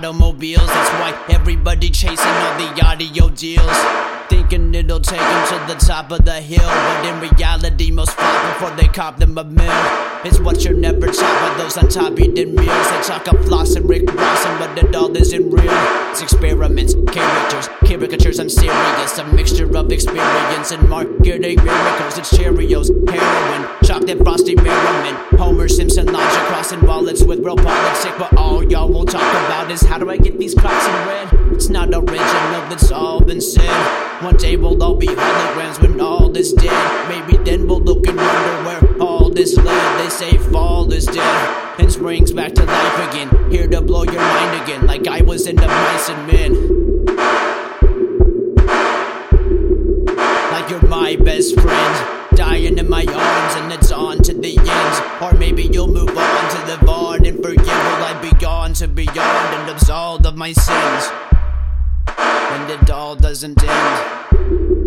automobiles. That's why everybody chasing all the audio deals. Thinking it'll take them to the top of the hill. But in reality, most flop before they cop them a mill. It's what you're never taught by those on top eating meals. They talk of floss and Rick Ross, but it all isn't real. It's experiments, characters, caricatures. I'm serious. A mixture of experience and marketing miracles. It's Cheerios, heroin, chocolate frosty merriment. Homer Simpson logic crossing wallets with real politics. But all y'all will talk about is how do I get these crops in red? It's not original, it's all been said. One day we'll all be holograms when all is dead. Maybe then we'll look and wonder where all this led. They say fall is dead and springs back to life again. Here to blow your mind again, like I was in the mice and men. Like you're my best friend, dying in my arms, and it's on to the end. Or maybe you'll move on to the barn and forgive while I be gone to beyond and absolved of my sins and it all doesn't end.